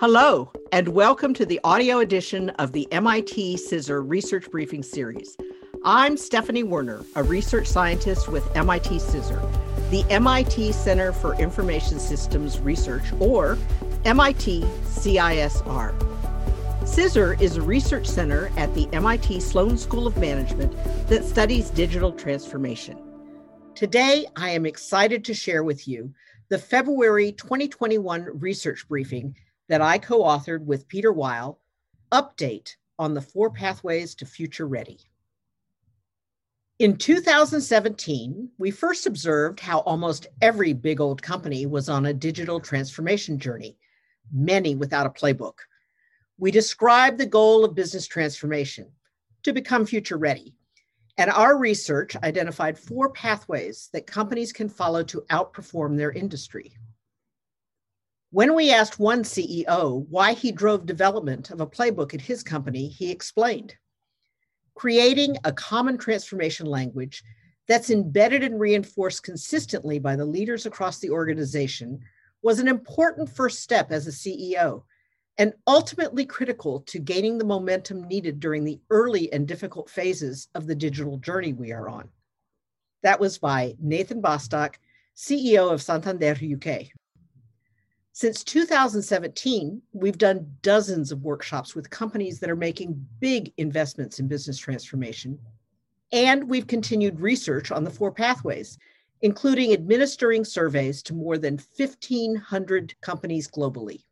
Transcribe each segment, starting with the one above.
Hello, and welcome to the audio edition of the MIT CISR Research Briefing Series. I'm Stephanie Woerner, a research scientist with MIT CISR, the MIT Center for Information Systems Research, or MIT CISR. CISR is a research center at the MIT Sloan School of Management that studies digital transformation. Today, I am excited to share with you the February 2021 research briefing that I co authored with Peter Weill Update on the Four Pathways to Future Ready. In 2017, we first observed how almost every big old company was on a digital transformation journey, many without a playbook. We described the goal of business transformation to become future ready. And our research identified four pathways that companies can follow to outperform their industry. When we asked one CEO why he drove development of a playbook at his company, he explained creating a common transformation language that's embedded and reinforced consistently by the leaders across the organization was an important first step as a CEO and ultimately critical to gaining the momentum needed during the early and difficult phases of the digital journey we are on. That was by Nathan Bostock, CEO of Santander UK. Since 2017, we've done dozens of workshops with companies that are making big investments in business transformation. And we've continued research on the four pathways, including administering surveys to more than 1,500 companies globally.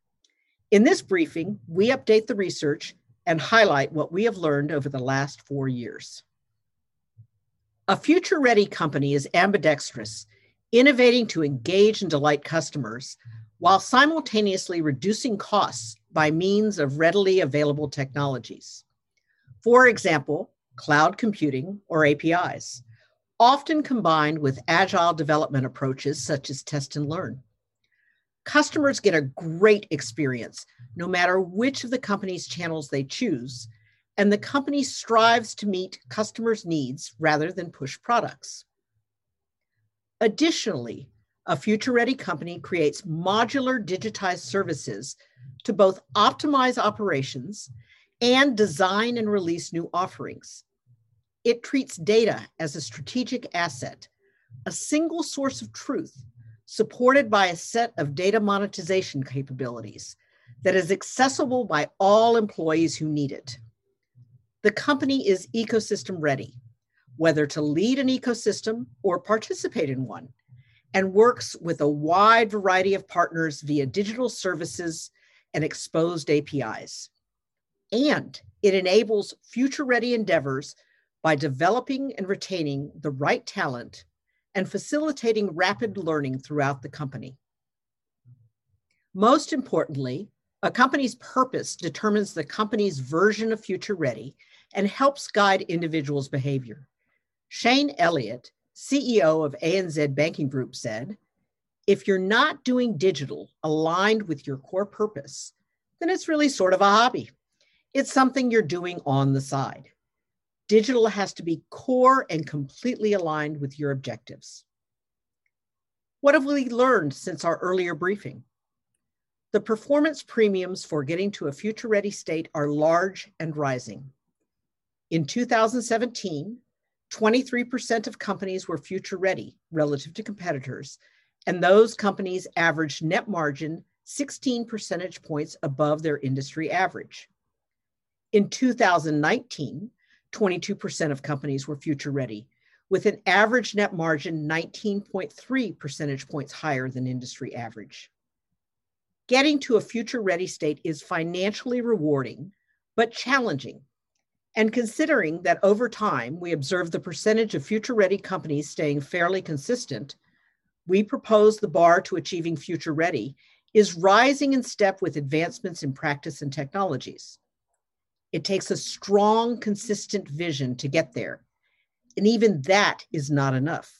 In this briefing, we update the research and highlight what we have learned over the last four years. A future ready company is ambidextrous, innovating to engage and delight customers while simultaneously reducing costs by means of readily available technologies. For example, cloud computing or APIs, often combined with agile development approaches such as test and learn. Customers get a great experience no matter which of the company's channels they choose, and the company strives to meet customers' needs rather than push products. Additionally, a future ready company creates modular digitized services to both optimize operations and design and release new offerings. It treats data as a strategic asset, a single source of truth, supported by a set of data monetization capabilities that is accessible by all employees who need it. The company is ecosystem ready, whether to lead an ecosystem or participate in one and works with a wide variety of partners via digital services and exposed APIs. And it enables future ready endeavors by developing and retaining the right talent and facilitating rapid learning throughout the company. Most importantly, a company's purpose determines the company's version of future ready and helps guide individuals' behavior. Shane Elliott CEO of ANZ Banking Group, said, if you're not doing digital aligned with your core purpose, then it's really sort of a hobby. It's something you're doing on the side. Digital has to be core and completely aligned with your objectives. What have we learned since our earlier briefing? The performance premiums for getting to a future ready state are large and rising. In 2017, 23% of companies were future ready relative to competitors, and those companies averaged net margin 16 percentage points above their industry average. In 2019, 22% of companies were future ready, with an average net margin 19.3 percentage points higher than industry average. Getting to a future ready state is financially rewarding, but challenging and considering that over time we observe the percentage of future ready companies staying fairly consistent, we propose the bar to achieving future ready is rising in step with advancements in practice and technologies. It takes a strong, consistent vision to get there. And even that is not enough.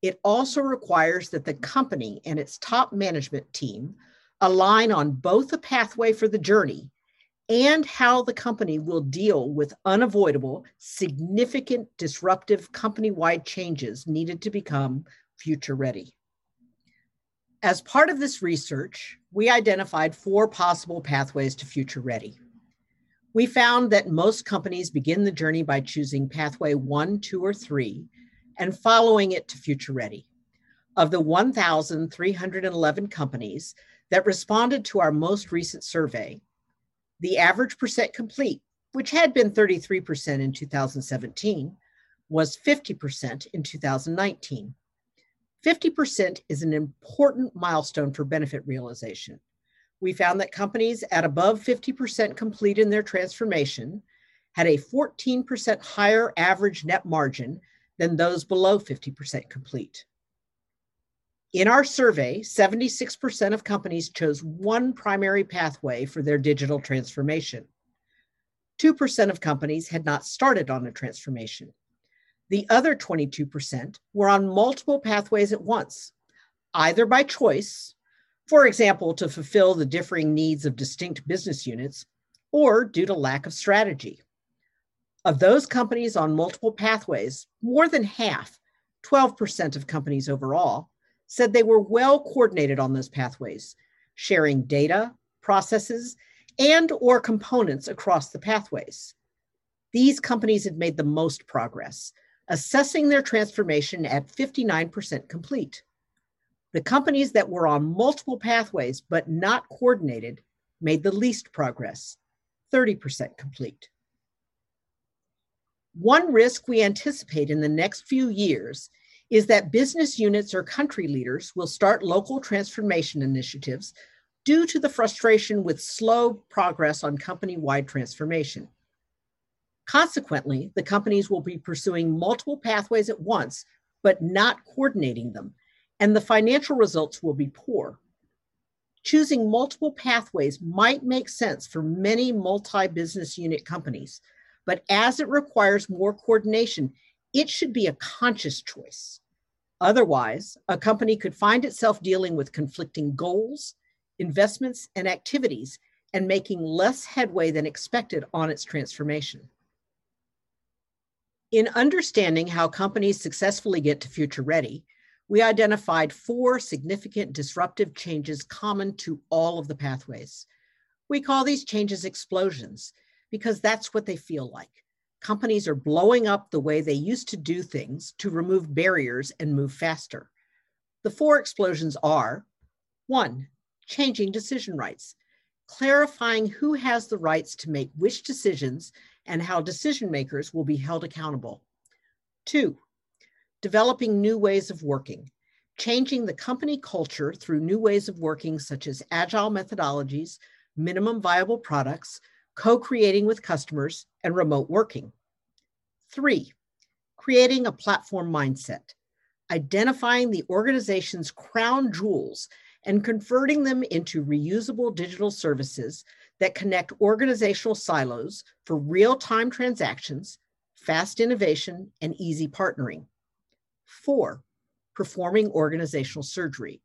It also requires that the company and its top management team align on both a pathway for the journey and how the company will deal with unavoidable, significant, disruptive company wide changes needed to become future ready. As part of this research, we identified four possible pathways to future ready. We found that most companies begin the journey by choosing pathway one, two, or three and following it to future ready. Of the 1,311 companies that responded to our most recent survey, the average percent complete, which had been 33% in 2017, was 50% in 2019. 50% is an important milestone for benefit realization. We found that companies at above 50% complete in their transformation had a 14% higher average net margin than those below 50% complete. In our survey, 76% of companies chose one primary pathway for their digital transformation. 2% of companies had not started on a transformation. The other 22% were on multiple pathways at once, either by choice, for example, to fulfill the differing needs of distinct business units, or due to lack of strategy. Of those companies on multiple pathways, more than half, 12% of companies overall, said they were well coordinated on those pathways, sharing data, processes, and or components across the pathways. These companies had made the most progress, assessing their transformation at 59% complete. The companies that were on multiple pathways but not coordinated made the least progress, 30% complete. One risk we anticipate in the next few years is that business units or country leaders will start local transformation initiatives due to the frustration with slow progress on company wide transformation. Consequently, the companies will be pursuing multiple pathways at once, but not coordinating them, and the financial results will be poor. Choosing multiple pathways might make sense for many multi business unit companies, but as it requires more coordination, it should be a conscious choice. Otherwise, a company could find itself dealing with conflicting goals, investments, and activities and making less headway than expected on its transformation. In understanding how companies successfully get to future ready, we identified four significant disruptive changes common to all of the pathways. We call these changes explosions because that's what they feel like. Companies are blowing up the way they used to do things to remove barriers and move faster. The four explosions are one, changing decision rights, clarifying who has the rights to make which decisions and how decision makers will be held accountable. Two, developing new ways of working, changing the company culture through new ways of working, such as agile methodologies, minimum viable products, co creating with customers, and remote working. Three, creating a platform mindset, identifying the organization's crown jewels and converting them into reusable digital services that connect organizational silos for real time transactions, fast innovation, and easy partnering. Four, performing organizational surgery,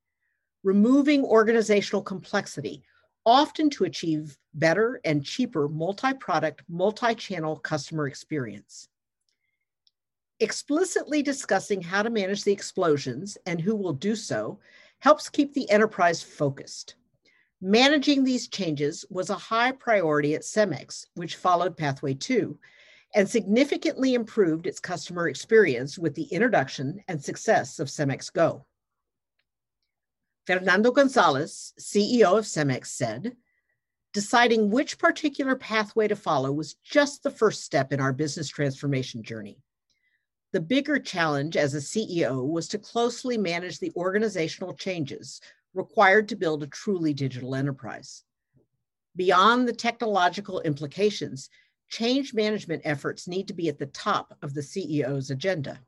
removing organizational complexity, often to achieve better and cheaper multi product, multi channel customer experience. Explicitly discussing how to manage the explosions and who will do so helps keep the enterprise focused. Managing these changes was a high priority at Cemex, which followed Pathway 2 and significantly improved its customer experience with the introduction and success of Cemex Go. Fernando Gonzalez, CEO of Cemex, said, Deciding which particular pathway to follow was just the first step in our business transformation journey. The bigger challenge as a CEO was to closely manage the organizational changes required to build a truly digital enterprise. Beyond the technological implications, change management efforts need to be at the top of the CEO's agenda.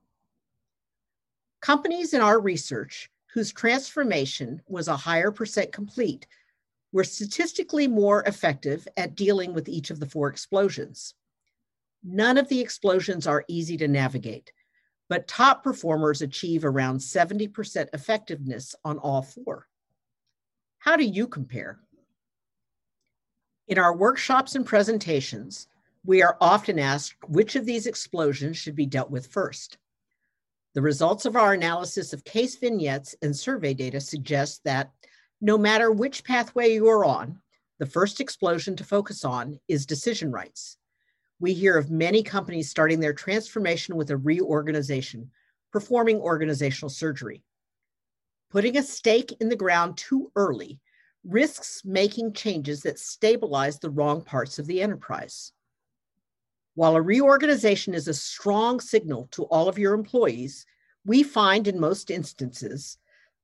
Companies in our research whose transformation was a higher percent complete were statistically more effective at dealing with each of the four explosions. None of the explosions are easy to navigate, but top performers achieve around 70% effectiveness on all four. How do you compare? In our workshops and presentations, we are often asked which of these explosions should be dealt with first. The results of our analysis of case vignettes and survey data suggest that No matter which pathway you're on, the first explosion to focus on is decision rights. We hear of many companies starting their transformation with a reorganization, performing organizational surgery. Putting a stake in the ground too early risks making changes that stabilize the wrong parts of the enterprise. While a reorganization is a strong signal to all of your employees, we find in most instances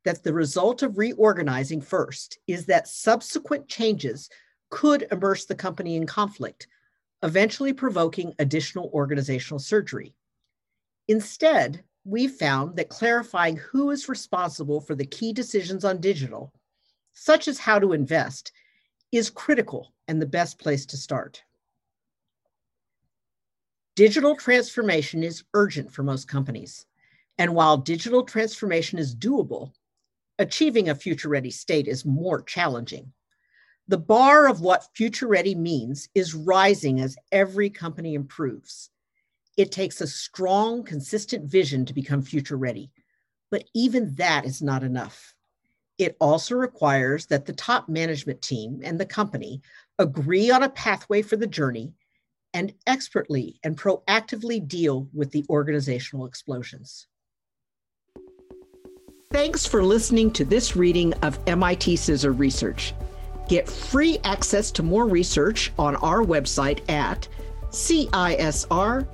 that the result of reorganizing first is that subsequent changes could immerse the company in conflict, eventually provoking additional organizational surgery. Instead, we've found that clarifying who is responsible for the key decisions on digital, such as how to invest, is critical and the best place to start. Digital transformation is urgent for most companies. And while digital transformation is doable, achieving a future ready state is more challenging. The bar of what future ready means is rising as every company improves. It takes a strong, consistent vision to become future ready, but even that is not enough. It also requires that the top management team and the company agree on a pathway for the journey and expertly and proactively deal with the organizational explosions. Thanks for listening to this reading of MIT CISR Research. Get free access to more research on our website at cisr.mit.edu.